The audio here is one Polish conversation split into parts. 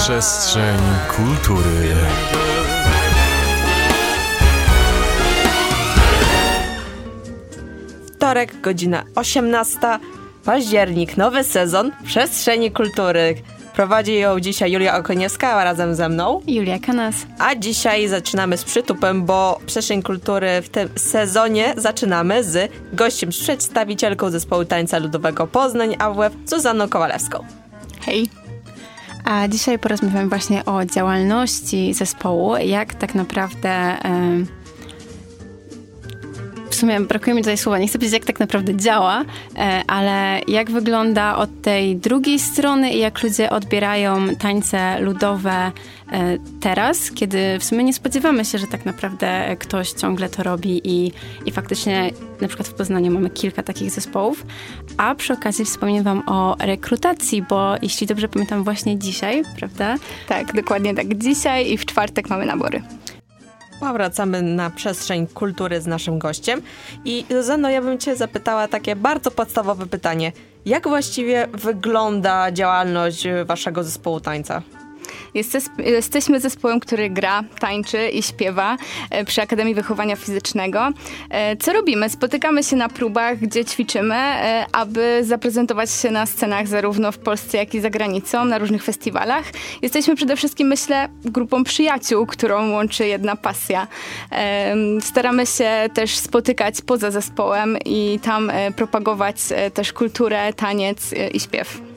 Przestrzeń kultury. Wtorek, godzina 18. Październik, nowy sezon Przestrzeni Kultury. Prowadzi ją dzisiaj Julia Okoniewska, a razem ze mną. Julia Kanas. A dzisiaj zaczynamy z przytupem, bo Przestrzeń Kultury w tym sezonie zaczynamy z gościem, z przedstawicielką zespołu tańca ludowego Poznań AWF, Zuzanną Kowalewską. Hej. A dzisiaj porozmawiamy właśnie o działalności zespołu, jak tak naprawdę... w sumie brakuje mi tutaj słowa, nie chcę powiedzieć, jak tak naprawdę działa, e, ale jak wygląda od tej drugiej strony i jak ludzie odbierają tańce ludowe e, teraz, kiedy w sumie nie spodziewamy się, że tak naprawdę ktoś ciągle to robi i, i faktycznie na przykład w Poznaniu mamy kilka takich zespołów, a przy okazji wspomnę wam o rekrutacji, bo jeśli dobrze pamiętam właśnie dzisiaj, prawda? Tak, dokładnie tak. Dzisiaj i w czwartek mamy nabory. Wracamy na przestrzeń kultury z naszym gościem. I Zuzanno, ja bym cię zapytała takie bardzo podstawowe pytanie. Jak właściwie wygląda działalność waszego zespołu tańca? Jesteśmy zespołem, który gra, tańczy i śpiewa e, przy Akademii Wychowania Fizycznego. E, co robimy? Spotykamy się na próbach, gdzie ćwiczymy, e, aby zaprezentować się na scenach zarówno w Polsce, jak i za granicą, na różnych festiwalach. Jesteśmy przede wszystkim, myślę, grupą przyjaciół, którą łączy jedna pasja. Staramy się też spotykać poza zespołem i tam propagować też kulturę, taniec i śpiew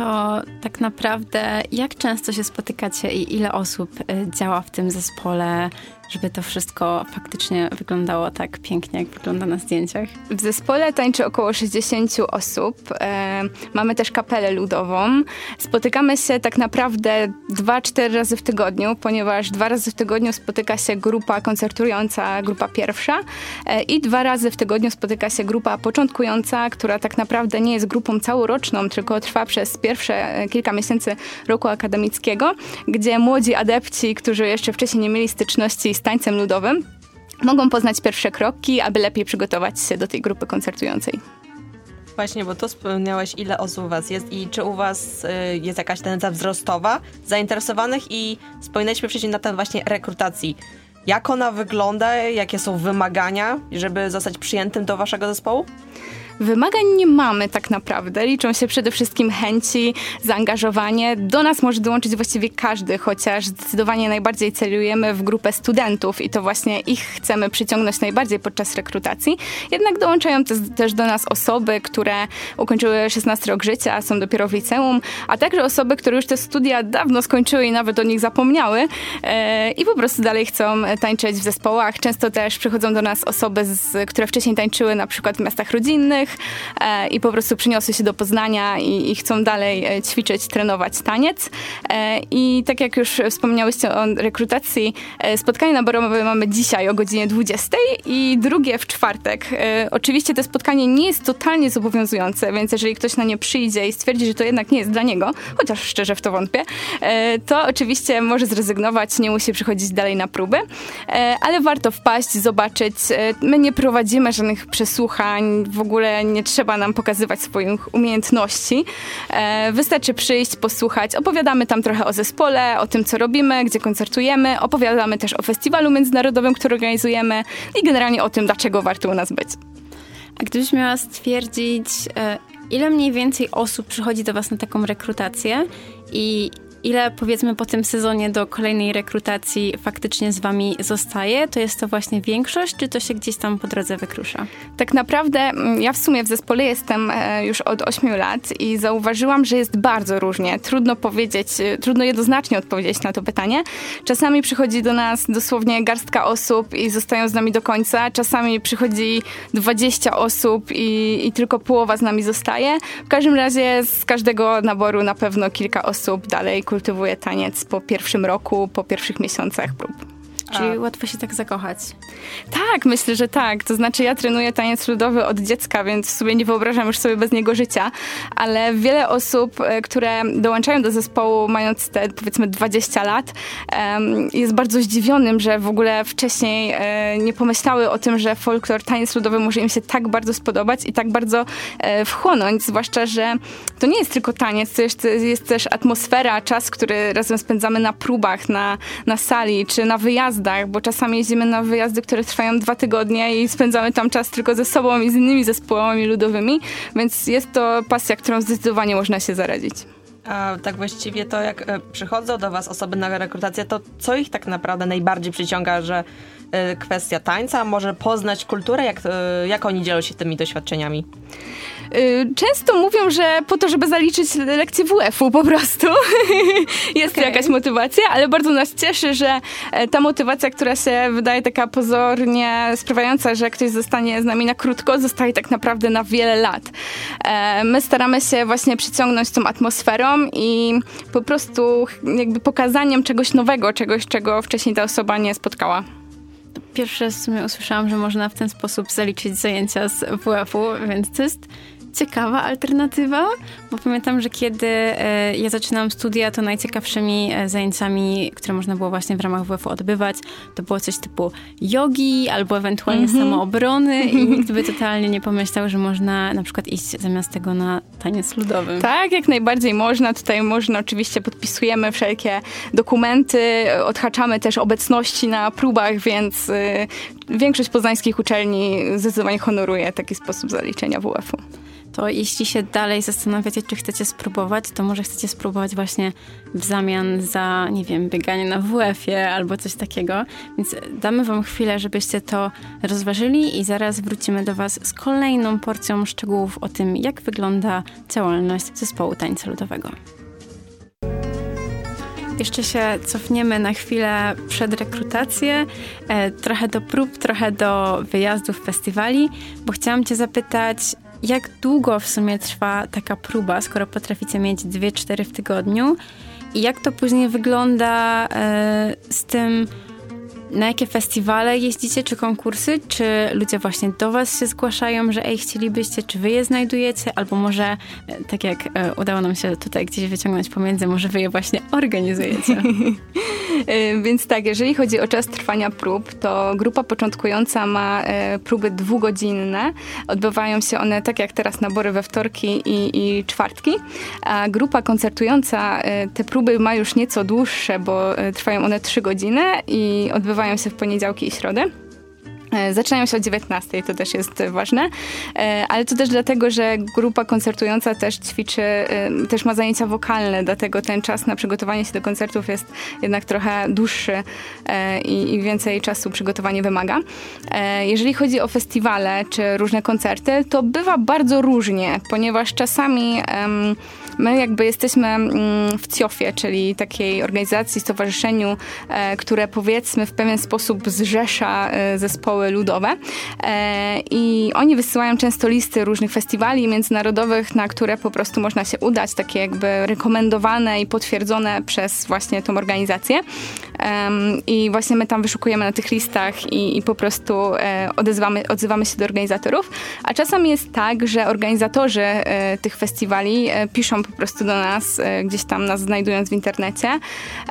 to tak naprawdę jak często się spotykacie i ile osób y, działa w tym zespole? Żeby to wszystko faktycznie wyglądało tak pięknie, jak wygląda na zdjęciach? W zespole tańczy około 60 osób. E, mamy też kapelę ludową. Spotykamy się tak naprawdę 2-4 razy w tygodniu, ponieważ dwa razy w tygodniu spotyka się grupa koncertująca, grupa pierwsza e, i dwa razy w tygodniu spotyka się grupa początkująca, która tak naprawdę nie jest grupą całoroczną, tylko trwa przez pierwsze e, kilka miesięcy roku akademickiego, gdzie młodzi adepci, którzy jeszcze wcześniej nie mieli styczności z tańcem ludowym, mogą poznać pierwsze kroki, aby lepiej przygotować się do tej grupy koncertującej. Właśnie, bo tu wspomniałeś, ile osób u was jest i czy u was y, jest jakaś tendencja wzrostowa zainteresowanych i wspominaliśmy wcześniej na temat właśnie rekrutacji. Jak ona wygląda, jakie są wymagania, żeby zostać przyjętym do waszego zespołu? Wymagań nie mamy tak naprawdę. Liczą się przede wszystkim chęci, zaangażowanie. Do nas może dołączyć właściwie każdy, chociaż zdecydowanie najbardziej celujemy w grupę studentów i to właśnie ich chcemy przyciągnąć najbardziej podczas rekrutacji. Jednak dołączają też do nas osoby, które ukończyły 16 rok życia, są dopiero w liceum, a także osoby, które już te studia dawno skończyły i nawet o nich zapomniały e, i po prostu dalej chcą tańczyć w zespołach. Często też przychodzą do nas osoby, z, które wcześniej tańczyły na przykład w miastach rodzinnych, e, i po prostu przyniosły się do Poznania i, i chcą dalej e, ćwiczyć, trenować taniec. E, I tak jak już wspomniałyście o rekrutacji, spotkanie naborowe mamy dzisiaj o godzinie 20 i drugie w czwartek. Oczywiście to spotkanie nie jest totalnie zobowiązujące, więc jeżeli ktoś na nie przyjdzie i stwierdzi, że to jednak nie jest dla niego, chociaż szczerze w to wątpię, to oczywiście może zrezygnować, nie musi przychodzić dalej na próby, ale warto wpaść, zobaczyć. My nie prowadzimy żadnych przesłuchań, w ogóle nie trzeba nam pokazywać swoich umiejętności. E, wystarczy przyjść, posłuchać. Opowiadamy tam trochę o zespole, o tym, co robimy, gdzie koncertujemy. Opowiadamy też o festiwalu międzynarodowym, który organizujemy i generalnie o tym, dlaczego warto u nas być. A gdybyś miała stwierdzić, e, ile mniej więcej osób przychodzi do Was na taką rekrutację i ile powiedzmy po tym sezonie do kolejnej rekrutacji faktycznie z wami zostaje? To jest to właśnie większość, czy to się gdzieś tam po drodze wykrusza? Tak naprawdę mm, ja w sumie w zespole jestem e, już od 8 lat i zauważyłam, że jest bardzo różnie. Trudno powiedzieć, e, trudno jednoznacznie odpowiedzieć na to pytanie. Czasami przychodzi do nas dosłownie garstka osób i zostają z nami do końca. Czasami przychodzi 20 osób i, i tylko połowa z nami zostaje. W każdym razie z każdego naboru na pewno kilka osób dalej kultywuję taniec po pierwszym roku, po pierwszych miesiącach prób. Czyli A. łatwo się tak zakochać. Tak, myślę, że tak. To znaczy ja trenuję taniec ludowy od dziecka, więc w sobie nie wyobrażam już sobie bez niego życia, ale wiele osób, e, które dołączają do zespołu mając te powiedzmy 20 lat, jest bardzo zdziwionym, że w ogóle wcześniej e, nie pomyślały o tym, że folklor, taniec ludowy może im się tak bardzo spodobać i tak bardzo e, wchłonąć, zwłaszcza, że to nie jest tylko taniec, to jest, jest też atmosfera, czas, który razem spędzamy na próbach, na, na sali czy na wyjazdach, bo czasami jeździmy na wyjazdy, które trwają dwa tygodnie i spędzamy tam czas tylko ze sobą i z innymi zespołami ludowymi, więc jest to pasja, którą zdecydowanie można się zaradzić. A tak właściwie to jak e, przychodzą do was osoby na rekrutację, to co ich tak naprawdę najbardziej przyciąga, że e, kwestia tańca, może poznać kulturę, jak, e, jak oni dzielą się tymi doświadczeniami? Y, często mówią, że po to, żeby zaliczyć lekcję WF-u po prostu. Jest okay. to jakaś motywacja, ale bardzo nas cieszy, że e, ta motywacja, która się wydaje taka pozornie sprawiająca, że ktoś zostanie z nami na krótko, zostaje tak naprawdę na wiele lat. E, my staramy się właśnie przyciągnąć tą atmosferą i po prostu jakby pokazaniem czegoś nowego, czegoś, czego wcześniej ta osoba nie spotkała. Pierwszy raz w sumie usłyszałam, że można w ten sposób zaliczyć zajęcia z WF-u, więc to jest ciekawa alternatywa, bo pamiętam, że kiedy e, ja zaczynałam studia, to najciekawszymi e, zajęciami, które można było właśnie w ramach WF-u odbywać, to było coś typu jogi albo ewentualnie mm -hmm. samoobrony i nikt by totalnie nie pomyślał, że można na przykład iść zamiast tego na taniec ludowy. Tak, jak najbardziej można. Tutaj można, oczywiście podpisujemy wszelkie dokumenty, odhaczamy też obecności na próbach, więc y, większość poznańskich uczelni zdecydowanie honoruje taki sposób zaliczenia WF-u to jeśli się dalej zastanawiacie, czy chcecie spróbować, to może chcecie spróbować właśnie w zamian za, nie wiem, bieganie na WF-ie albo coś takiego. Więc damy wam chwilę, żebyście to rozważyli i zaraz wrócimy do was z kolejną porcją szczegółów o tym, jak wygląda działalność zespołu tańca ludowego. Jeszcze się cofniemy na chwilę przed rekrutację, e, trochę do prób, trochę do wyjazdów, festiwali, bo chciałam Cię zapytać, jak długo w sumie trwa taka próba, skoro potraficie mieć 2-4 w tygodniu? I jak to później wygląda e, z tym, na jakie festiwale jeździcie, czy konkursy? Czy ludzie właśnie do was się zgłaszają, że ej, chcielibyście, czy wy je znajdujecie? Albo może, e, tak jak e, udało nam się tutaj gdzieś wyciągnąć pomiędzy, może wy je właśnie organizujecie? E, więc tak, jeżeli chodzi o czas trwania prób, to grupa początkująca ma próby dwugodzinne. Odbywają się one tak jak teraz nabory we wtorki i, i czwartki. A grupa koncertująca te próby ma już nieco dłuższe, bo trwają one trzy godziny i odbywają odbywają się w poniedziałki i środę. E, zaczynają się o 19, to też jest ważne, e, ale to też dlatego, że grupa koncertująca też ćwiczy, e, też ma zajęcia wokalne, dlatego ten czas na przygotowanie się do koncertów jest jednak trochę dłuższy i, więcej czasu przygotowanie wymaga. Jeżeli chodzi o festiwale czy różne koncerty, to bywa bardzo różnie, ponieważ czasami My jakby jesteśmy mm, w CIOF-ie, czyli takiej organizacji, stowarzyszeniu, e, które powiedzmy w pewien sposób zrzesza e, zespoły ludowe e, i oni wysyłają często listy różnych festiwali międzynarodowych, na które po prostu można się udać, takie jakby rekomendowane i potwierdzone przez właśnie tą organizację. I właśnie my tam wyszukujemy na tych listach i, i po prostu odezwamy, odzywamy się do organizatorów. A czasami jest tak, że organizatorzy tych festiwali piszą po prostu do nas, e, gdzieś tam nas znajdując w internecie,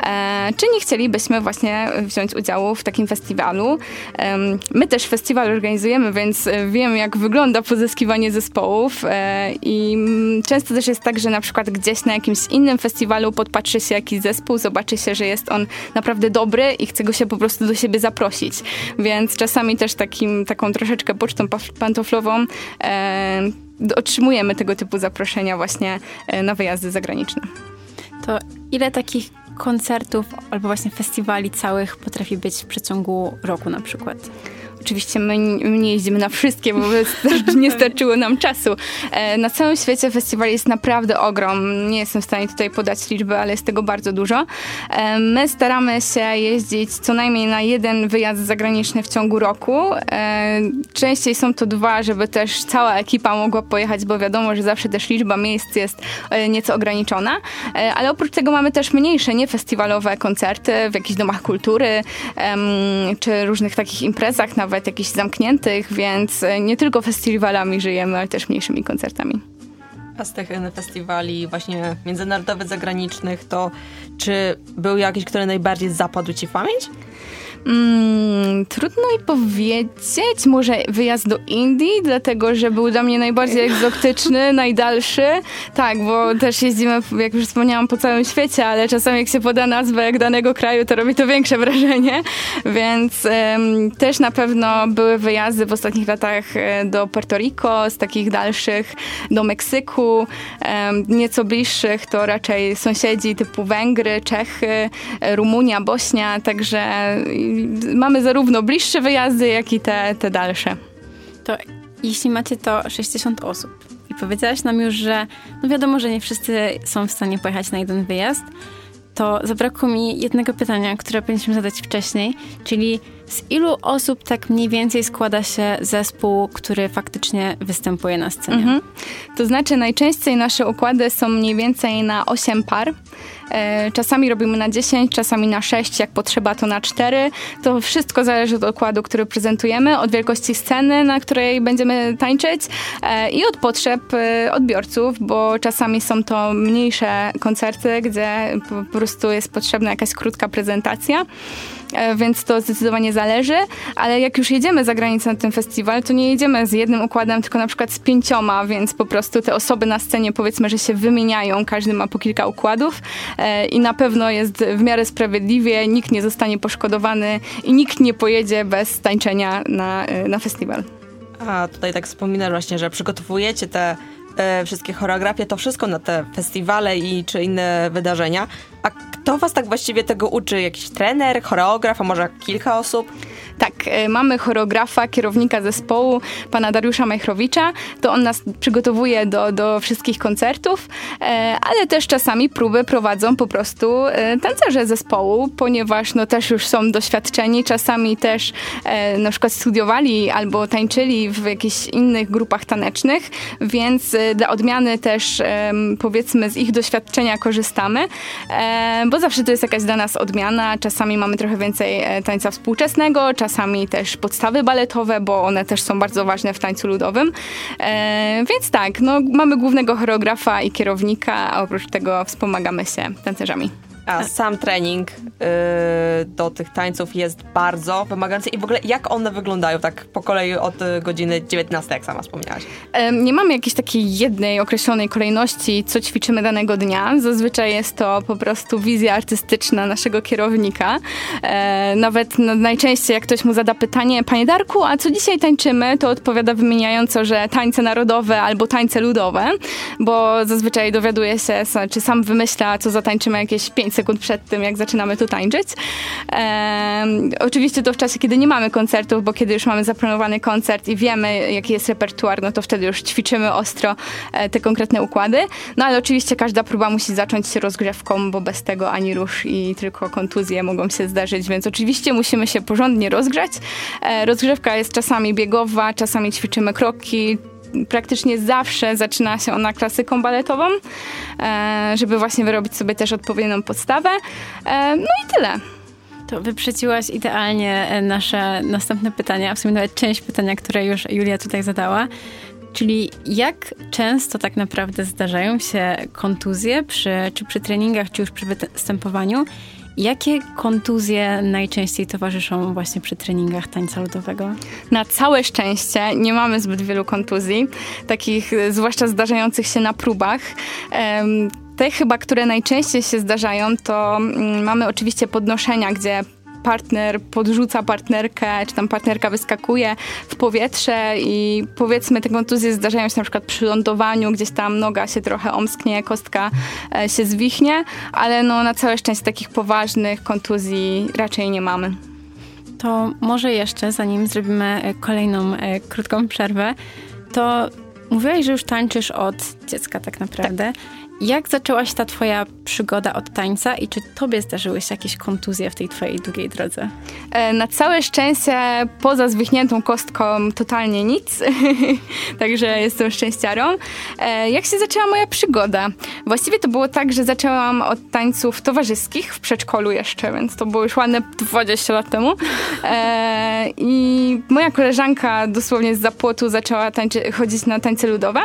e, czy nie chcielibyśmy właśnie wziąć udziału w takim festiwalu. My też festiwal organizujemy, więc wiem, jak wygląda pozyskiwanie zespołów e, i często też jest tak, że na przykład gdzieś na jakimś innym festiwalu podpatrzy się jakiś zespół, zobaczy się, że jest on naprawdę dobry i chce go się po prostu do siebie zaprosić. Więc czasami też takim, taką troszeczkę pocztą pantoflową otrzymujemy tego typu zaproszenia właśnie e, na wyjazdy zagraniczne. To ile takich koncertów albo właśnie festiwali całych potrafi być w przeciągu roku na przykład? Oczywiście my, nie jeździmy na wszystkie, bo nie starczyło nam czasu. E, na całym świecie festiwali jest naprawdę ogrom. Nie jestem w stanie tutaj podać liczby, ale jest tego bardzo dużo. E, my staramy się jeździć co najmniej na jeden wyjazd zagraniczny w ciągu roku. E, częściej są to dwa, żeby też cała ekipa mogła pojechać, bo wiadomo, że zawsze też liczba miejsc jest nieco ograniczona. Ale oprócz tego mamy też mniejsze, niefestiwalowe koncerty w jakichś domach kultury czy różnych takich imprezach, nawet nawet jakichś zamkniętych, więc e, nie tylko festiwalami żyjemy, ale też mniejszymi koncertami. A z tych e, festiwali właśnie międzynarodowych, zagranicznych, to czy był jakiś, który najbardziej zapadł ci w pamięć? Mm, trudno mi powiedzieć. Może wyjazd do Indii, dlatego że był dla mnie najbardziej egzotyczny, najdalszy. Tak, bo też jeździmy, jak już wspomniałam, po całym świecie, ale czasami jak się poda nazwę danego kraju, to robi to większe wrażenie. Więc też na pewno były wyjazdy w ostatnich latach e, do Puerto Rico, z takich dalszych do Meksyku, nieco bliższych to raczej sąsiedzi typu Węgry, Czechy, Rumunia, Bośnia, także mamy zarówno bliższe wyjazdy, jak i te, te dalsze. To jeśli macie to 60 osób i powiedziałaś nam już, że no wiadomo, że nie wszyscy są w stanie pojechać na jeden wyjazd, to zabrakło mi jednego pytania, które powinniśmy zadać wcześniej, czyli z ilu osób tak mniej więcej składa się zespół, który faktycznie występuje na scenie? Mhm. To znaczy najczęściej nasze układy są mniej więcej na 8 par. E, czasami robimy na 10, czasami na 6, jak potrzeba to na 4. To wszystko zależy od układu, który prezentujemy, od wielkości sceny, na której będziemy tańczyć e, i od potrzeb e, odbiorców, bo czasami są to mniejsze koncerty, gdzie po prostu jest potrzebna jakaś krótka prezentacja. E, więc to zdecydowanie zależy, ale jak już jedziemy za granicę na ten festiwal, to nie jedziemy z jednym układem, tylko na przykład z pięcioma, więc po prostu te osoby na scenie powiedzmy, że się wymieniają, każdy ma po kilka układów e, i na pewno jest w miarę sprawiedliwie, nikt nie zostanie poszkodowany i nikt nie pojedzie bez tańczenia na, e, na festiwal. A tutaj tak wspominasz właśnie, że przygotowujecie te wszystkie choreografie, to wszystko na te festiwale i czy inne wydarzenia. A kto was tak właściwie tego uczy? Jakiś trener, choreograf, a może kilka osób? Tak, e, mamy choreografa, kierownika zespołu, pana Dariusza Majchrowicza. To on nas przygotowuje do, do wszystkich koncertów, e, ale też czasami próby prowadzą po prostu e, tancerze zespołu, ponieważ no, też już są doświadczeni, czasami też na przykład studiowali albo tańczyli w jakichś innych grupach tanecznych, więc dla odmiany też powiedzmy z ich doświadczenia korzystamy, bo zawsze to jest jakaś dla nas odmiana. Czasami mamy trochę więcej tańca współczesnego, czasami też podstawy baletowe, bo one też są bardzo ważne w tańcu ludowym. E, więc tak, no, mamy głównego choreografa i kierownika, a oprócz tego wspomagamy się tancerzami. A sam trening yy, do tych tańców jest bardzo wymagający i w ogóle jak one wyglądają tak po kolei od y, godziny 19, jak sama wspomniałaś? Nie mamy jakiejś takiej jednej określonej kolejności, co ćwiczymy danego dnia. Zazwyczaj jest to po prostu wizja artystyczna naszego kierownika. E, nawet no, najczęściej jak ktoś mu zada pytanie, panie Darku, a co dzisiaj tańczymy? To odpowiada wymieniająco, że tańce narodowe albo tańce ludowe, bo zazwyczaj dowiaduje się, czy sam wymyśla, co zatańczymy jakieś 5 sekund przed tym, jak zaczynamy tu tańczyć. Oczywiście to w czasie, kiedy nie mamy koncertów, bo kiedy już mamy zaplanowany koncert i wiemy, jaki jest repertuar, no to wtedy już ćwiczymy ostro e, te konkretne układy. No ale oczywiście każda próba musi zacząć się rozgrzewką, bo bez tego ani rusz i tylko kontuzje mogą się zdarzyć, więc oczywiście musimy się porządnie rozgrzać. E, rozgrzewka jest czasami biegowa, czasami ćwiczymy kroki, praktycznie zawsze zaczyna się ona klasyką baletową, e, żeby właśnie wyrobić sobie też odpowiednią podstawę. E, no i tyle. To wyprzedziłaś idealnie e, nasze następne pytania, w sumie nawet część pytania, które już Julia tutaj zadała. Czyli jak często tak naprawdę zdarzają się kontuzje przy, czy przy treningach, czy już przy występowaniu Jakie kontuzje najczęściej towarzyszą właśnie przy treningach tańca ludowego? Na całe szczęście nie mamy zbyt wielu kontuzji, takich e, zwłaszcza zdarzających się na próbach. Te chyba, które najczęściej się zdarzają, to mm, mamy oczywiście podnoszenia, gdzie partner podrzuca partnerkę, czy tam partnerka wyskakuje w powietrze i powiedzmy te kontuzje zdarzają się na przykład przy lądowaniu, gdzieś tam noga się trochę omsknie, kostka e, się zwichnie, ale no na całe szczęście takich poważnych kontuzji raczej nie mamy. To może jeszcze, zanim zrobimy e, kolejną e, krótką przerwę, to mówiłaś, że już tańczysz od dziecka tak naprawdę. Tak. Jak zaczęła się ta twoja przygoda od tańca i czy tobie zdarzyły się jakieś kontuzje w tej twojej długiej drodze? E, na całe szczęście poza zwichniętą kostką totalnie nic, także jestem szczęściarą. E, jak się zaczęła moja przygoda? Właściwie to było tak, że zaczęłam od tańców towarzyskich w przedszkolu jeszcze, więc to było już ładne 20 lat temu. E, I moja koleżanka dosłownie z zapłotu zaczęła tańczy, chodzić na tańce ludowe.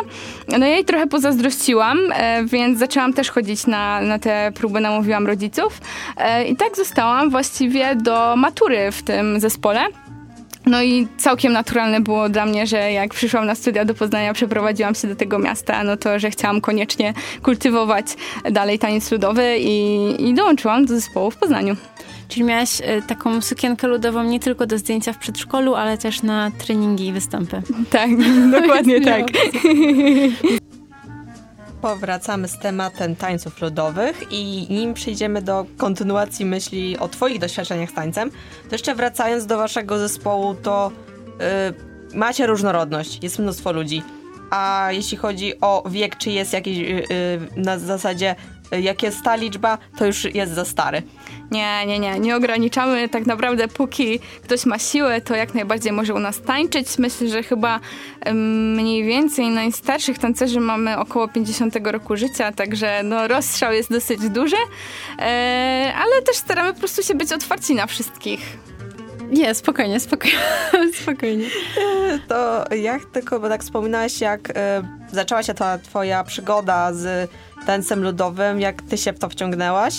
No ja jej trochę pozazdrościłam, e, więc zaczęłam też chodzić na, na te próby, namówiłam rodziców e, i tak zostałam właściwie do matury w tym zespole. No i całkiem naturalne było dla mnie, że jak przyszłam na studia do Poznania, przeprowadziłam się do tego miasta, no to, że chciałam koniecznie kultywować dalej taniec ludowy i, i dołączyłam do zespołu w Poznaniu. Czyli miałaś e, taką sukienkę ludową nie tylko do zdjęcia w przedszkolu, ale też na treningi i występy. Tak, dokładnie tak. Powracamy z tematem tańców ludowych i nim przejdziemy do kontynuacji myśli o twoich doświadczeniach z tańcem, to jeszcze wracając do waszego zespołu, to yy, macie różnorodność, jest mnóstwo ludzi. A jeśli chodzi o wiek, czy jest jakiś yy, na zasadzie jak jest ta liczba, to już jest za stary. Nie, nie, nie. Nie ograniczamy tak naprawdę, póki ktoś ma siłę, to jak najbardziej może u nas tańczyć. Myślę, że chyba mniej więcej najstarszych tancerzy mamy około 50 roku życia, także no, rozstrzał jest dosyć duży, e, ale też staramy po prostu się być otwarci na wszystkich. Nie, spokojnie, spokojnie. spokojnie. To jak tylko, bo tak wspominałaś, jak y, zaczęła się ta twoja przygoda z tańcem ludowym, jak ty się w to wciągnęłaś,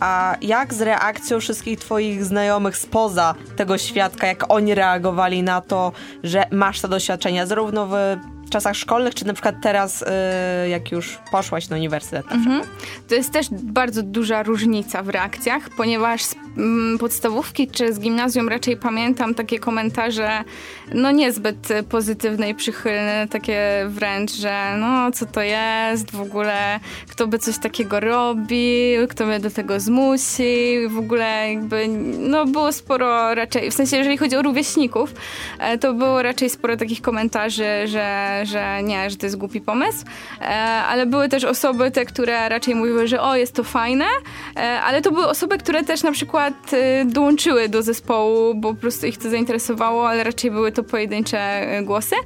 a jak z reakcją wszystkich twoich znajomych spoza tego świadka, jak oni reagowali na to, że masz te doświadczenia, zarówno w czasach szkolnych, czy na przykład teraz, y, jak już poszłaś na uniwersytet? Mhm. To jest też bardzo duża różnica w reakcjach, ponieważ z mm, podstawówki czy z gimnazjum raczej pamiętam takie komentarze, no niezbyt pozytywne i przychylne, takie wręcz, że no co to jest, w ogóle kto by coś takiego robił, kto mnie do tego zmusi, w ogóle jakby, no było sporo raczej, w sensie jeżeli chodzi o rówieśników, e, to było raczej sporo takich komentarzy, że że nie, że to jest głupi pomysł, e, ale były też osoby te, które raczej mówiły, że o, jest to fajne, e, ale to były osoby, które też na przykład e, dołączyły do zespołu, bo po prostu ich to zainteresowało, ale raczej były to pojedyncze głosy.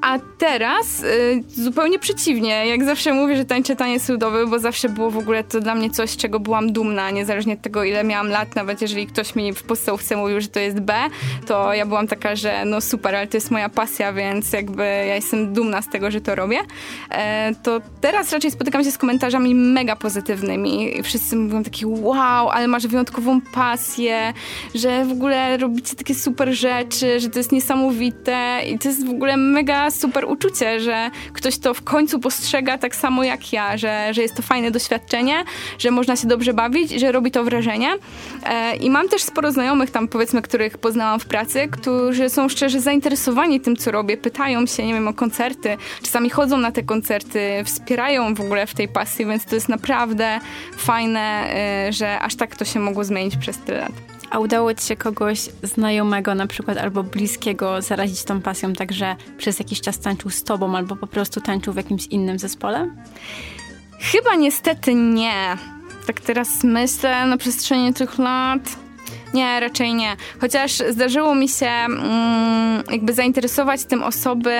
A teraz y, zupełnie przeciwnie. Jak zawsze mówię, że tańczę taniec ludowy, bo zawsze było w ogóle to dla mnie coś, czego byłam dumna, niezależnie od tego, ile miałam lat. Nawet jeżeli ktoś mi w podstawówce mówił, że to jest B, to ja byłam taka, że no super, ale to jest moja pasja, więc jakby ja jestem dumna z tego, że to robię. E, to teraz raczej spotykam się z komentarzami mega pozytywnymi. Wszyscy mówią taki wow, ale masz wyjątkową pasję, że w ogóle robicie takie super rzeczy, że to jest niesamowite i to jest w ogóle super uczucie, że ktoś to w końcu postrzega tak samo jak ja, że, że jest to fajne doświadczenie, że można się dobrze bawić, że robi to wrażenie. E, I mam też sporo znajomych tam, powiedzmy, których poznałam w pracy, którzy są szczerze zainteresowani tym, co robię, pytają się, nie wiem, o koncerty, czasami chodzą na te koncerty, wspierają w ogóle w tej pasji, więc to jest naprawdę fajne, e, że aż tak to się mogło zmienić przez tyle lat. A udało ci się kogoś znajomego na przykład albo bliskiego zarazić tą pasją, także przez jakiś czas tańczył z tobą albo po prostu tańczył w jakimś innym zespole? Chyba niestety nie. Tak teraz myślę na przestrzeni tych lat nie, raczej nie. Chociaż zdarzyło mi się mm, jakby zainteresować tym osoby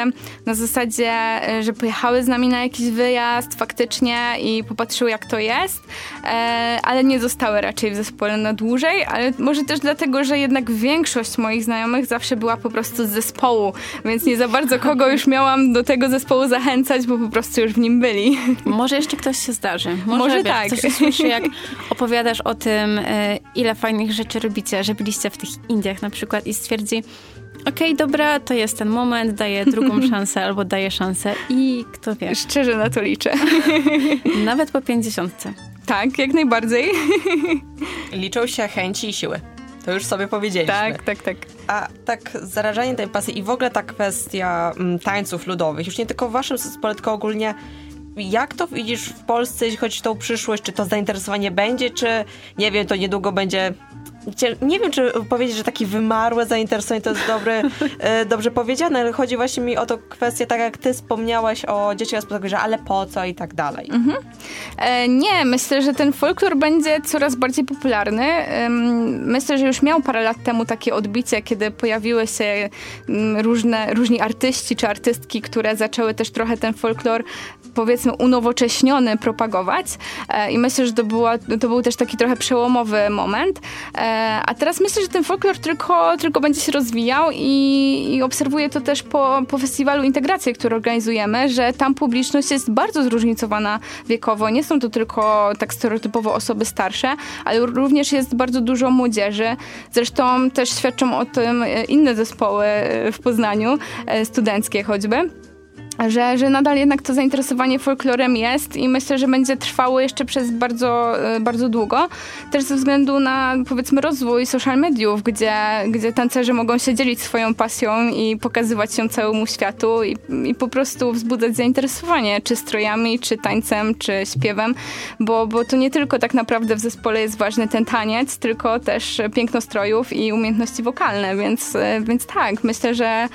na zasadzie, e, że pojechały z nami na jakiś wyjazd faktycznie i popatrzyły jak to jest, e, ale nie zostały raczej w zespole na dłużej, ale może też dlatego, że jednak większość moich znajomych zawsze była po prostu z zespołu, więc nie za bardzo kogo już miałam do tego zespołu zachęcać, bo po prostu już w nim byli. Może jeszcze ktoś się zdarzy. Może, może wiesz, tak. Coś się słyszy, jak opowiadasz o tym, e, ile fajnych rzeczy robisz robicie, że byliście w tych Indiach na przykład i stwierdzi, okej, okay, dobra, to jest ten moment, daję drugą szansę albo daję szansę i kto wie. Szczerze na to liczę. Nawet po pięćdziesiątce. Tak, jak najbardziej. Liczą się chęci i siły. To już sobie powiedzieliśmy. Tak, tak, tak. A tak zarażanie tej pasji i w ogóle ta kwestia m, mm, tańców ludowych, już nie tylko w waszym zespole, tylko ogólnie jak to widzisz w Polsce, jeśli chodzi o tą przyszłość? Czy to zainteresowanie będzie, czy nie wiem, to niedługo będzie nie wiem, czy powiedzieć, że takie wymarłe zainteresowanie to jest dobry, e, dobrze powiedziane, ale chodzi właśnie mi o to kwestię, tak jak ty wspomniałaś o dzieciach z że ale po co i tak dalej. Mhm. E, nie, myślę, że ten folklor będzie coraz bardziej popularny. Myślę, że już miał parę lat temu takie odbicie, kiedy pojawiły się różne, różni artyści czy artystki, które zaczęły też trochę ten folklor powiedzmy unowocześniony propagować e, i myślę, że to, była, to był też taki trochę przełomowy moment. E, a teraz myślę, że ten folklor tylko, tylko będzie się rozwijał i, i obserwuję to też po, po festiwalu Integracji, który organizujemy, że tam publiczność jest bardzo zróżnicowana wiekowo. Nie są to tylko tak stereotypowo osoby starsze, ale również jest bardzo dużo młodzieży. Zresztą też świadczą o tym inne zespoły w Poznaniu, studenckie choćby że, że nadal jednak to zainteresowanie folklorem jest i myślę, że będzie trwało jeszcze przez bardzo, e, bardzo długo. Też ze względu na powiedzmy rozwój social mediów, gdzie, gdzie tancerze mogą się dzielić swoją pasją i pokazywać ją całemu światu i, i po prostu wzbudzać zainteresowanie czy strojami, czy tańcem, czy śpiewem, bo, bo to nie tylko tak naprawdę w zespole jest ważny ten taniec, tylko też piękno strojów i umiejętności wokalne, więc, e, więc tak, myślę, że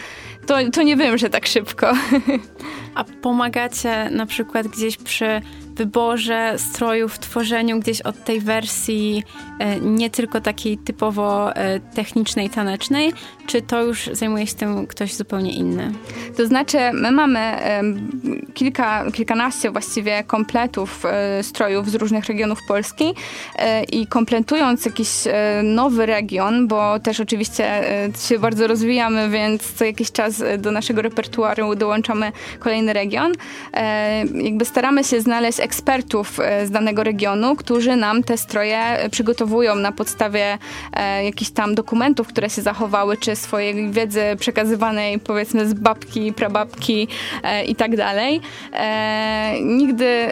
to, to nie wiem, że tak szybko. A pomagacie na przykład gdzieś przy wyborze strojów, tworzeniu gdzieś od tej wersji e, nie tylko takiej typowo e, technicznej, tanecznej, czy to już zajmuje się tym ktoś zupełnie inny? To znaczy, my mamy kilka, kilkanaście właściwie kompletów e, strojów z różnych regionów Polski i kompletując jakiś nowy region, bo też oczywiście się bardzo rozwijamy, więc co jakiś czas do naszego repertuaru dołączamy kolejny region, jakby staramy się znaleźć ekspertów e, z danego regionu, którzy nam te stroje przygotowują na podstawie e, jakichś tam dokumentów, które się zachowały, czy swojej wiedzy przekazywanej powiedzmy z babki, prababki e, i tak dalej. Nigdy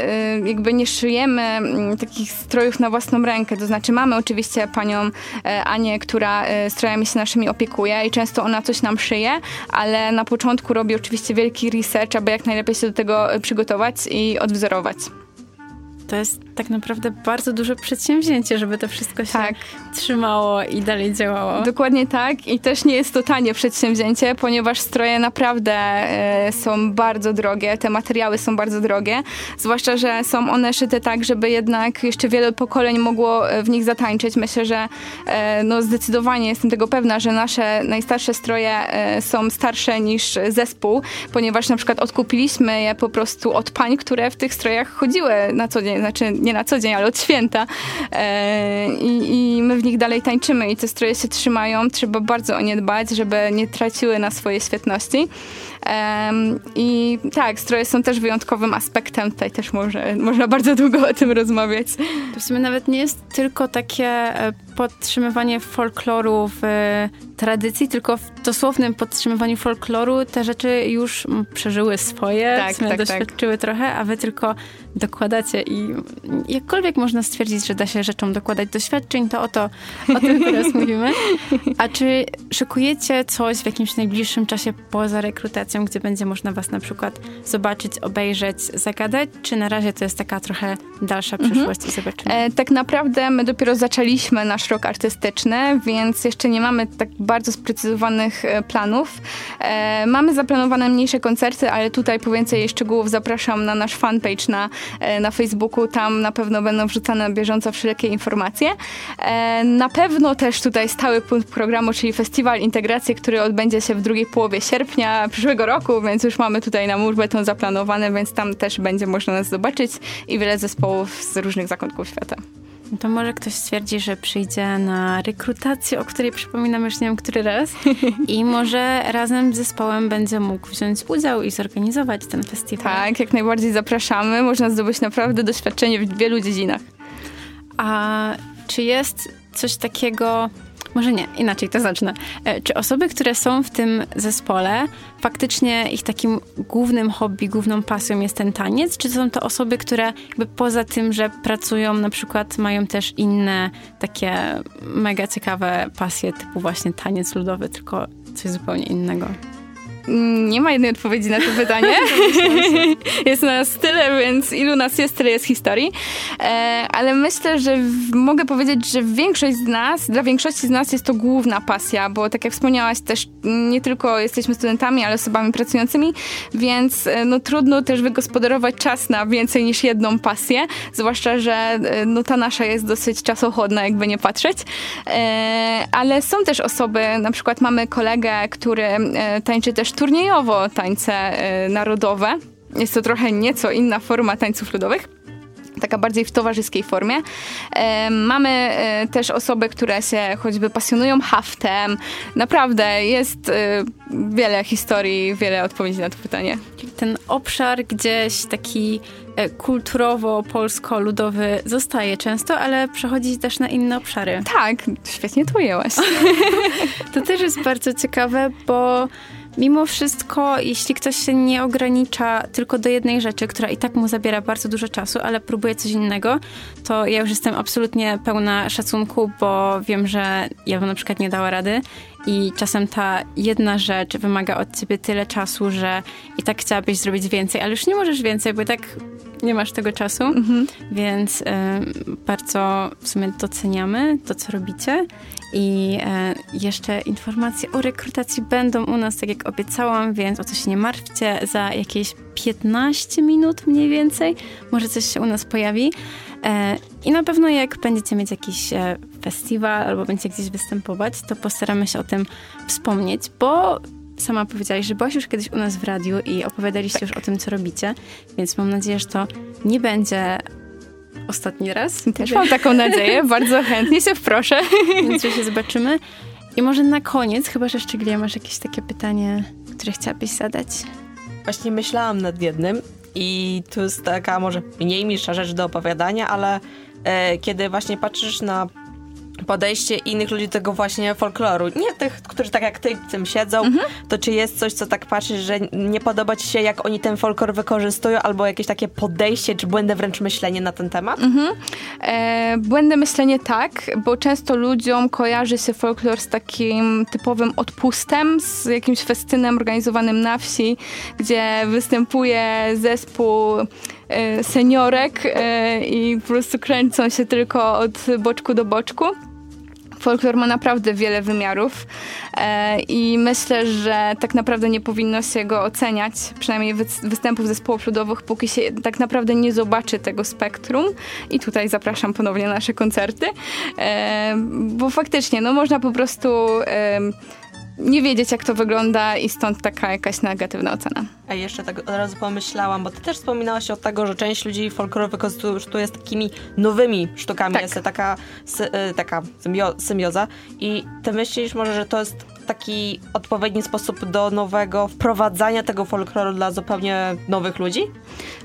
jakby nie szyjemy takich strojów na własną rękę, to znaczy mamy oczywiście panią Anię, która strojami się naszymi opiekuje i często ona coś nam szyje, ale na początku robi oczywiście wielki research, aby jak najlepiej się do tego przygotować i odwzorować to jest tak naprawdę bardzo duże przedsięwzięcie, żeby to wszystko się tak. trzymało i dalej działało. Dokładnie tak i też nie jest to tanie przedsięwzięcie, ponieważ stroje naprawdę e, są bardzo drogie, te materiały są bardzo drogie, zwłaszcza, że są one szyte tak, żeby jednak jeszcze wiele pokoleń mogło e, w nich zatańczyć. Myślę, że e, no zdecydowanie jestem tego pewna, że nasze najstarsze stroje są starsze niż zespół, ponieważ na przykład odkupiliśmy je po prostu od pań, które w tych strojach chodziły na co dzień znaczy nie na co dzień, ale od święta. E, i, I my w nich dalej tańczymy i te stroje się trzymają. Trzeba bardzo o nie dbać, żeby nie traciły na swojej świetności. I tak, stroje są też wyjątkowym aspektem. Tutaj też może, można bardzo długo o tym rozmawiać. To w sumie nawet nie jest tylko takie e, podtrzymywanie folkloru w tradycji, tylko w dosłownym podtrzymywaniu folkloru te rzeczy już przeżyły swoje, tak, tak, tak, doświadczyły tak. trochę, a wy tylko dokładacie i jakkolwiek można stwierdzić, że da się rzeczom dokładać doświadczeń, to o to, o tym teraz mówimy. A czy szykujecie coś w jakimś najbliższym czasie poza rekrutacją, gdzie będzie można was na przykład zobaczyć, obejrzeć, zagadać, czy na razie to jest taka trochę dalsza mhm. przyszłość i zobaczymy? E, tak naprawdę my dopiero zaczęliśmy nasz rok artystyczny, więc jeszcze nie mamy tak bardzo sprecyzowanych e, planów. E, mamy zaplanowane mniejsze koncerty, ale tutaj po więcej szczegółów zapraszam na nasz fanpage na, e, na Facebooku. Tam na pewno będą wrzucane bieżąco wszelkie informacje. Na pewno też tutaj stały punkt programu, czyli Festiwal Integracji, który odbędzie się w drugiej połowie sierpnia przyszłego roku, więc już mamy tutaj na Murbeton zaplanowane, więc tam też będzie można nas zobaczyć i wiele zespołów z różnych zakątków świata. To może ktoś stwierdzi, że przyjdzie na rekrutację, o której przypominam już nie wiem który raz i może razem z zespołem będzie mógł wziąć udział i zorganizować ten festiwal. Tak, jak najbardziej zapraszamy. Można zdobyć naprawdę doświadczenie w wielu dziedzinach. A czy jest coś takiego, może nie, inaczej to zacznę. E, czy osoby, które są w tym zespole, faktycznie ich takim głównym hobby, główną pasją jest ten taniec? Czy są to osoby, które jakby poza tym, że pracują, na przykład mają też inne takie mega ciekawe pasje, typu właśnie taniec ludowy, tylko coś zupełnie innego? Nie ma jednej odpowiedzi na to pytanie. jest nas tyle, więc ilu nas jest, tyle jest historii. E, ale myślę, że mogę powiedzieć, że większość z nas, dla większości z nas jest to główna pasja, bo tak jak wspomniałaś, też nie tylko jesteśmy studentami, ale osobami pracującymi, więc e, no, trudno też wygospodarować czas na więcej niż jedną pasję, zwłaszcza, że e, no, ta nasza jest dosyć czasochłodna, jakby nie patrzeć. Ale są też osoby, na przykład mamy kolegę, który tańczy też turniejowo tańce y, narodowe. Jest to trochę nieco inna forma tańców ludowych. taka bardziej w towarzyskiej formie. E, mamy e, też osoby, które się choćby pasjonują haftem. Naprawdę jest e, wiele historii, wiele odpowiedzi na to pytanie. Ten obszar gdzieś taki e, kulturowo-polsko-ludowy zostaje często, ale przechodzi też na inne obszary. Tak, świetnie to ujęłaś. To też jest bardzo ciekawe, bo mimo wszystko, jeśli ktoś się nie ogranicza tylko do jednej rzeczy, która i tak mu zabiera bardzo dużo czasu, ale próbuje coś innego, to ja już jestem absolutnie pełna szacunku, bo wiem, że ja bym na przykład nie dała rady i czasem ta jedna rzecz wymaga od ciebie tyle czasu, że i tak chciałabyś zrobić więcej, ale już nie możesz więcej, bo tak nie masz tego czasu, więc y, bardzo w sumie doceniamy to, co robicie i e, jeszcze informacje o rekrutacji będą u nas, tak jak obiecałam, więc o się nie martwcie. Za jakieś 15 minut mniej więcej może coś się u nas pojawi. E, I na pewno jak będziecie mieć jakiś e, festiwal albo będziecie gdzieś występować, to postaramy się o tym wspomnieć, bo sama powiedziałaś, że byłaś już kiedyś u nas w radiu i opowiadaliście już o tym, co robicie, więc mam nadzieję, że to nie będzie ostatni raz. Też mam taką nadzieję, bardzo chętnie się wproszę. Więc już się zobaczymy. I może na koniec, chyba że szczególnie masz jakieś takie pytanie, które chciałabyś zadać. Właśnie myślałam nad jednym i to jest taka może mniej milsza rzecz do opowiadania, ale e, kiedy właśnie patrzysz na podejście innych ludzi do tego właśnie folkloru, nie tych, którzy tak jak ty w tym siedzą, to czy jest coś, co tak patrzysz, że nie podoba ci się, jak oni ten folklor wykorzystują, albo jakieś takie podejście, czy błędne wręcz myślenie na ten temat? E, błędne myślenie tak, bo często ludziom kojarzy się folklor z takim typowym odpustem, z jakimś festynem organizowanym na wsi, gdzie występuje zespół seniorek e, i po prostu kręcą się tylko od boczku do boczku. Folklor ma naprawdę wiele wymiarów e, i myślę, że tak naprawdę nie powinno się go oceniać, przynajmniej wy, występów zespołów ludowych, póki się tak naprawdę nie zobaczy tego spektrum. I tutaj zapraszam ponownie na nasze koncerty, e, bo faktycznie no, można po prostu e, nie wiedzieć, jak to wygląda i stąd taka jakaś negatywna ocena. A jeszcze tak od razu pomyślałam, bo ty też wspominałaś o tego, że część ludzi folkloru wykorzystuje z takimi nowymi sztukami. Tak. Jest taka, sy, y, taka symbio, symbioza. I ty myślisz może, że to jest taki odpowiedni sposób do nowego wprowadzania tego folkloru dla zupełnie nowych ludzi?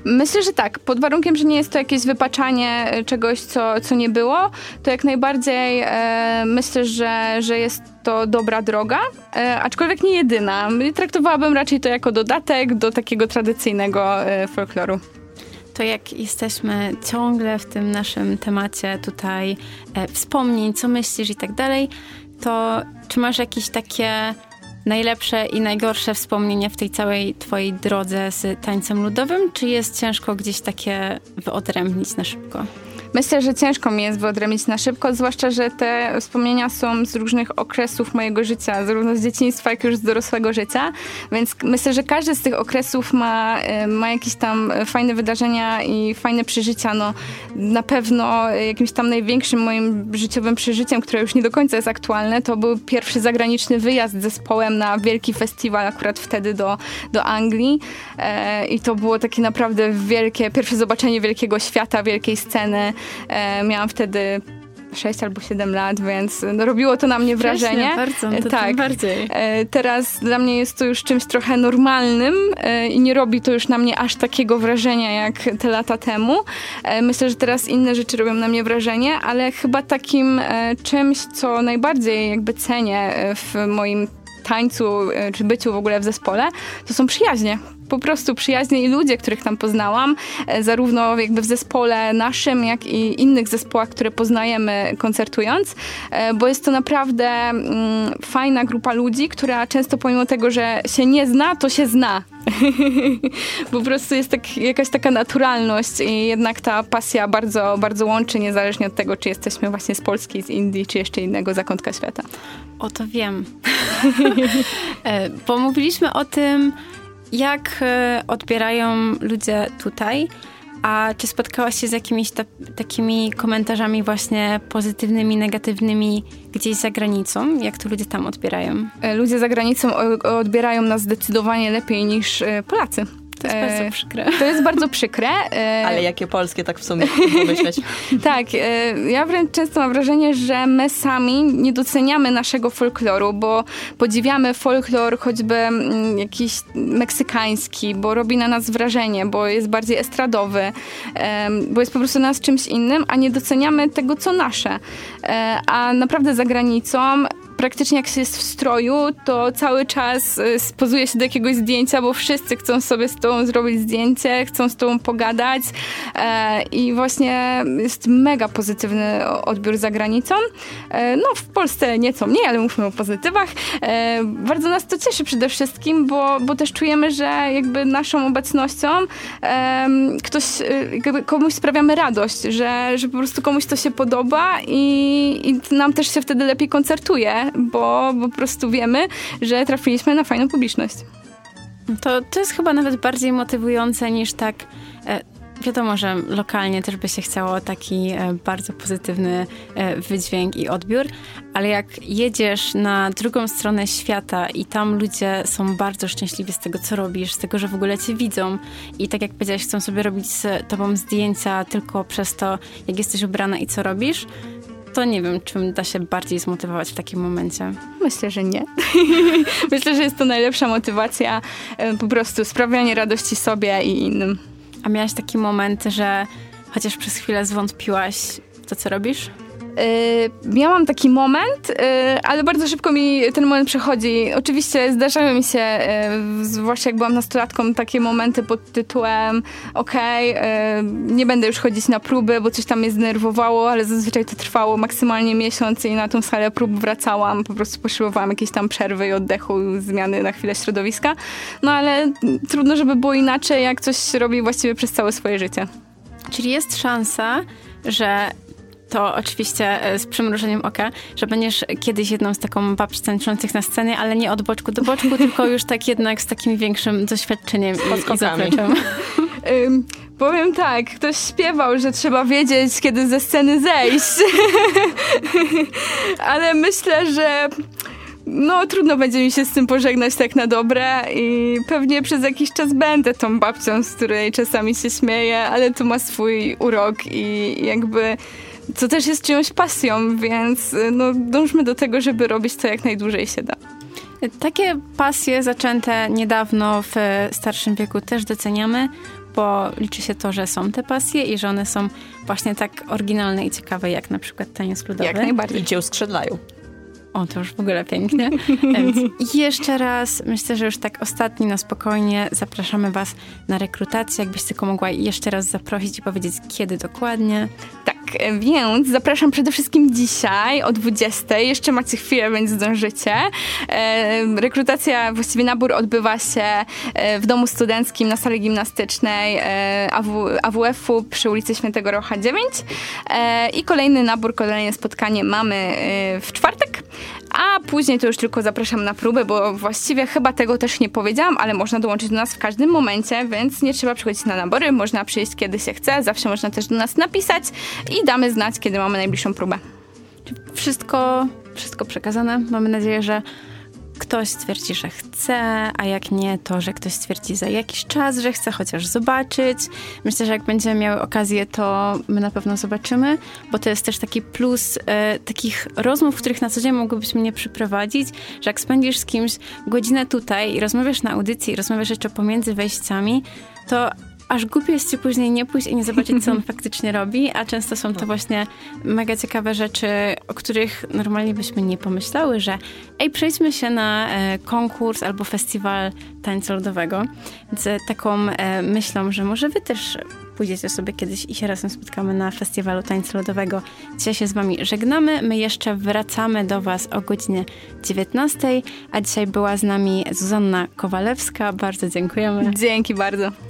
Myślę, że tak. Pod warunkiem, że nie jest to jakieś wypaczanie e, czegoś, co, co nie było, to jak najbardziej e, myślę, że, że jest to dobra droga, e, aczkolwiek nie jedyna. Traktowałabym raczej to jako dodatek do takiego tradycyjnego e, folkloru. To jak jesteśmy ciągle w tym naszym temacie tutaj e, wspomnień, co myślisz i tak dalej, to czy masz jakieś takie najlepsze i najgorsze wspomnienia w tej całej twojej drodze z tańcem ludowym, czy jest ciężko gdzieś takie wyodrębnić na szybko? Myślę, że ciężko mi jest wyodrębnić na szybko, zwłaszcza, że te wspomnienia są z różnych okresów mojego życia, zarówno z dzieciństwa, jak i już z dorosłego życia, więc myślę, że każdy z tych okresów ma, e, ma jakieś tam fajne wydarzenia i fajne przeżycia. No, na pewno jakimś tam największym moim życiowym przeżyciem, które już nie do końca jest aktualne, to był pierwszy zagraniczny wyjazd z zespołem na wielki festiwal, akurat wtedy do, do Anglii e, i to było takie naprawdę wielkie, pierwsze zobaczenie wielkiego świata, wielkiej sceny. E, miałam wtedy 6 albo 7 lat, więc no, robiło to na mnie wrażenie. bardzo, no to tak. bardziej. E, Teraz dla mnie jest to już czymś trochę normalnym e, i nie robi to już na mnie aż takiego wrażenia jak te lata temu. E, Myślę, że teraz inne rzeczy robią na mnie wrażenie, ale chyba takim e, czymś, co najbardziej jakby cenię e, w moim tańcu e, czy byciu w ogóle w zespole, to są przyjaźnie. Po prostu przyjaźnie i ludzie, których tam poznałam, e, zarówno jakby w zespole naszym, jak i innych zespołach, które poznajemy koncertując, e, bo jest to naprawdę mm, fajna grupa ludzi, która często pomimo tego, że się nie zna, to się zna. po prostu jest tak, jakaś taka naturalność i jednak ta pasja bardzo, bardzo łączy, niezależnie od tego, czy jesteśmy właśnie z Polski, z Indii, czy jeszcze innego zakątka świata. O to wiem. E, Bo mówiliśmy o tym, jak e, odbierają ludzie tutaj. A czy spotkałaś się z jakimiś ta, takimi komentarzami właśnie pozytywnymi, negatywnymi gdzieś za granicą? Jak to ludzie tam odbierają? E, Ludzie za granicą odbierają nas zdecydowanie lepiej niż e, Polacy. To jest E, bardzo przykre. To jest bardzo przykre. e, Ale jakie polskie, tak w sumie pomyśleć. Tak, e, ja wręcz często mam wrażenie, że my sami nie doceniamy naszego folkloru, bo podziwiamy folklor choćby mm, jakiś meksykański, bo robi na nas wrażenie, bo jest bardziej estradowy, bo jest po prostu nas czymś innym, a nie doceniamy tego, co nasze. E, A naprawdę za granicą praktycznie jak się jest w stroju, to cały czas y, pozuje się do jakiegoś zdjęcia, bo wszyscy chcą sobie z tobą zrobić zdjęcie, chcą z tobą pogadać e, i właśnie jest mega pozytywny odbiór za granicą. E, no w Polsce nieco mniej, ale mówmy o pozytywach. E, bardzo nas to cieszy przede wszystkim, bo, bo też czujemy, że jakby naszą obecnością ktoś, y, komuś sprawiamy radość, że, że po prostu komuś to się podoba i, i nam też się wtedy lepiej koncertuje, bo, bo po prostu wiemy, że trafiliśmy na fajną publiczność. To, to jest chyba nawet bardziej motywujące niż tak. E, wiadomo, że lokalnie też by się chciało taki e, bardzo pozytywny e, wydźwięk i odbiór, ale jak jedziesz na drugą stronę świata i tam ludzie są bardzo szczęśliwi z tego, co robisz, z tego, że w ogóle cię widzą i tak jak powiedziałaś, chcą sobie robić z tobą zdjęcia tylko przez to, jak jesteś ubrana i co robisz, to nie wiem, czym da się bardziej zmotywować w takim momencie. Myślę, że nie. Myślę, że jest to najlepsza motywacja, po prostu sprawianie radości sobie i innym. A miałaś taki moment, że chociaż przez chwilę zwątpiłaś w to, co robisz? Yy, miałam taki moment, yy, ale bardzo szybko mi ten moment przechodzi. Oczywiście zdarzały mi się, yy, zwłaszcza jak byłam nastolatką, takie momenty pod tytułem okej, yy, nie będę już chodzić na próby, bo coś tam mnie zdenerwowało, ale zazwyczaj to trwało maksymalnie miesiąc i na tą salę prób wracałam. Po prostu potrzebowałam jakiejś tam przerwy i oddechu, zmiany na chwilę środowiska. No ale trudno, żeby było inaczej, jak coś robi właściwie przez całe swoje życie. Czyli jest szansa, że to oczywiście e, z przymrużeniem oka, że będziesz kiedyś jedną z taką babci tańczących na scenie, ale nie od boczku do boczku, tylko już tak jednak z takim większym doświadczeniem i, i zapleczem. Ym, powiem tak, ktoś śpiewał, że trzeba wiedzieć, kiedy ze sceny zejść. Ale myślę, że no trudno będzie mi się z tym pożegnać tak na dobre i pewnie przez jakiś czas będę tą babcią, z której czasami się śmieję, ale to ma swój urok i jakby to też jest czyjąś pasją, więc no dążmy do tego, żeby robić to jak najdłużej się da. Takie pasje zaczęte niedawno w starszym wieku też doceniamy, bo liczy się to, że są te pasje i że one są właśnie tak oryginalne i ciekawe, jak na przykład taniec ludowy. Jak najbardziej. I cię uskrzydlają. O, to już w ogóle pięknie. Więc jeszcze raz, myślę, że już tak ostatni na spokojnie zapraszamy Was na rekrutację. Jakbyś tylko mogła jeszcze raz zaprosić i powiedzieć, kiedy dokładnie. Tak, e, więc zapraszam przede wszystkim dzisiaj o 20. Jeszcze macie chwilę, więc zdążycie. E, rekrutacja, właściwie nabór odbywa się e, w domu studenckim na sali gimnastycznej e, AW, AWF-u przy ulicy Świętego Rocha 9. E, I kolejny nabór, kolejne spotkanie mamy w czwartek. A później to już tylko zapraszam na próbę, bo właściwie chyba tego też nie powiedziałam, ale można dołączyć do nas w każdym momencie, więc nie trzeba przychodzić na nabory, można przyjść kiedy się chce, zawsze można też do nas napisać i damy znać, kiedy mamy najbliższą próbę. Wszystko, wszystko przekazane. Mamy nadzieję, że ktoś stwierdzi, że chce, a jak nie, to że ktoś stwierdzi za jakiś czas, że chce chociaż zobaczyć. Myślę, że jak będziemy miały okazję, to my na pewno zobaczymy, bo to jest też taki plus e, takich rozmów, których na co dzień mogłybyśmy nie przyprowadzić, że jak spędzisz z kimś godzinę tutaj i rozmawiasz na audycji i rozmawiasz jeszcze pomiędzy wejściami, to aż głupio jest ci później nie pójść i nie zobaczyć, co on faktycznie robi, a często są to właśnie mega ciekawe rzeczy, o których normalnie byśmy nie pomyślały, że ej, przejdźmy się na e, konkurs albo festiwal tańca ludowego. Więc e, taką e, myślą, że może wy też pójdziecie sobie kiedyś i się razem spotkamy na festiwalu tańca ludowego. Dzisiaj się z wami żegnamy. My jeszcze wracamy do was o godzinie 19, a dzisiaj była z nami Zuzanna Kowalewska. Bardzo dziękujemy. Dzięki bardzo.